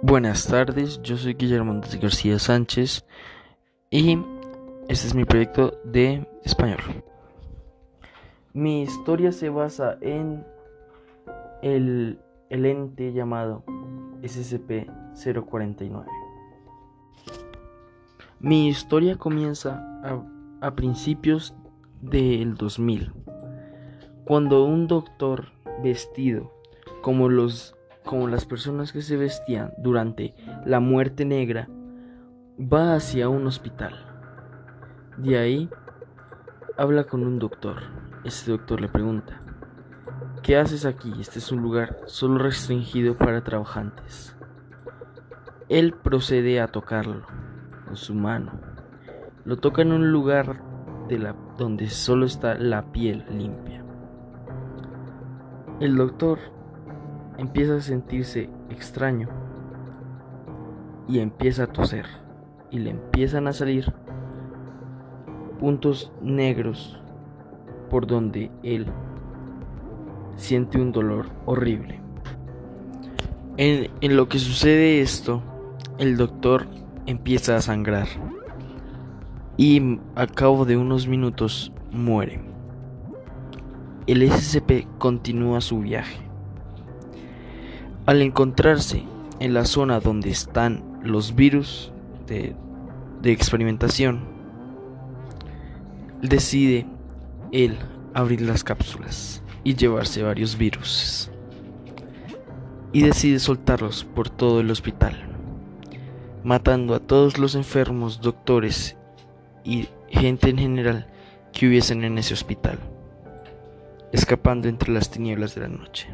Buenas tardes, yo soy Guillermo Andrés García Sánchez y este es mi proyecto de español. Mi historia se basa en el, el ente llamado SCP-049. Mi historia comienza a, a principios del 2000, cuando un doctor vestido como los como las personas que se vestían durante la muerte negra, va hacia un hospital. De ahí habla con un doctor. Este doctor le pregunta, ¿qué haces aquí? Este es un lugar solo restringido para trabajantes. Él procede a tocarlo con su mano. Lo toca en un lugar de la, donde solo está la piel limpia. El doctor empieza a sentirse extraño y empieza a toser y le empiezan a salir puntos negros por donde él siente un dolor horrible. En, en, lo que sucede esto, el doctor empieza a sangrar y a cabo de unos minutos muere. El SCP continúa su viaje. Al encontrarse en la zona donde están los virus de, experimentación, decide él abrir las cápsulas y llevarse varios virus. Y decide soltarlos por todo el hospital, matando a todos los enfermos, doctores y gente en general que hubiesen en ese hospital, escapando entre las tinieblas de la noche.